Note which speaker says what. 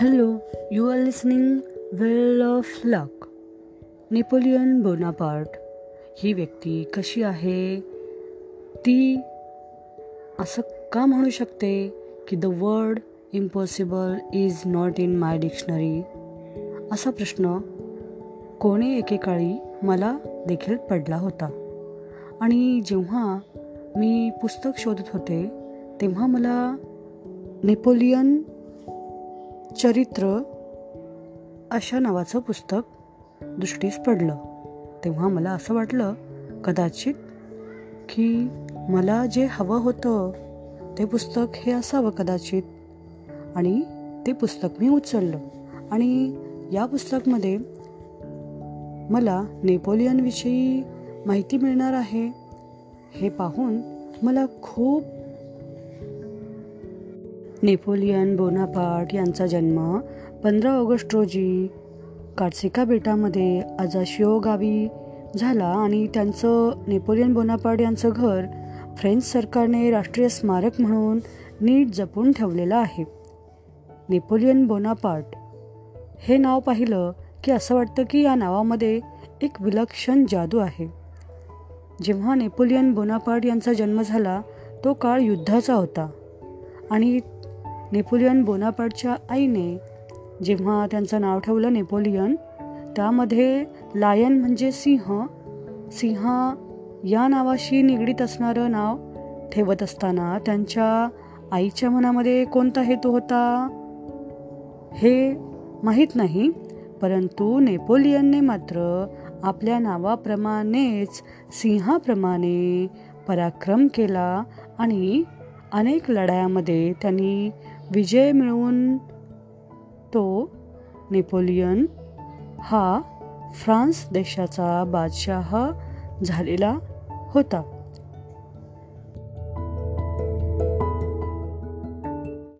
Speaker 1: Hello you are listening well of luck Napoleon Bonaparte ही व्यक्ती कशी आहे? ती असं का म्हणू शकते की the word impossible is not in my dictionary असा प्रश्न कोणी एकेकाळी मला देखील पडला होता. आणि जेव्हा मी पुस्तक शोधत होते तेव्हा मला नेपोलियन चरित्र अशा नावाचं पुस्तक दृष्टीस पडलं. तेव्हा मला असं वाटलं कदाचित की मला जे हवं होतं ते पुस्तक हे असावं कदाचित. आणि ते पुस्तक मी उचललं. आणि या पुस्तकमध्ये मला नेपोलियनविषयी माहिती मिळणार आहे हे पाहून मला खूप नेपोलियन बोनापार्ट यांचा जन्म पंधरा ऑगस्ट रोजी कार्सिका बेटामध्ये अजाशिओ गावी झाला आणि त्यांचं नेपोलियन बोनापार्ट यांचं घर फ्रेंच सरकारने राष्ट्रीय स्मारक म्हणून नीट जपून ठेवलेलं आहे. नेपोलियन बोनापार्ट हे नाव पाहिलं की असं वाटतं की या नावामध्ये एक विलक्षण जादू आहे. जेव्हा नेपोलियन बोनापार्ट यांचा जन्म झाला तो काळ युद्धाचा होता आणि नेपोलियन बोनापार्टच्या आईने जेव्हा त्यांचं नाव ठेवलं नेपोलियन त्यामध्ये लायन म्हणजे सिंह सिंह या नावाशी निगडीत असणारं नाव ठेवत असताना त्यांच्या आईच्या मनामध्ये कोणता हेतू होता? हे माहीत नाही परंतु नेपोलियनने मात्र आपल्या नावाप्रमाणेच सिंहाप्रमाणे पराक्रम केला आणि अनेक लढायामध्ये त्यांनी विजय मिळवून तो नेपोलियन हा फ्रान्स देशाचा बादशाह झालेला होता.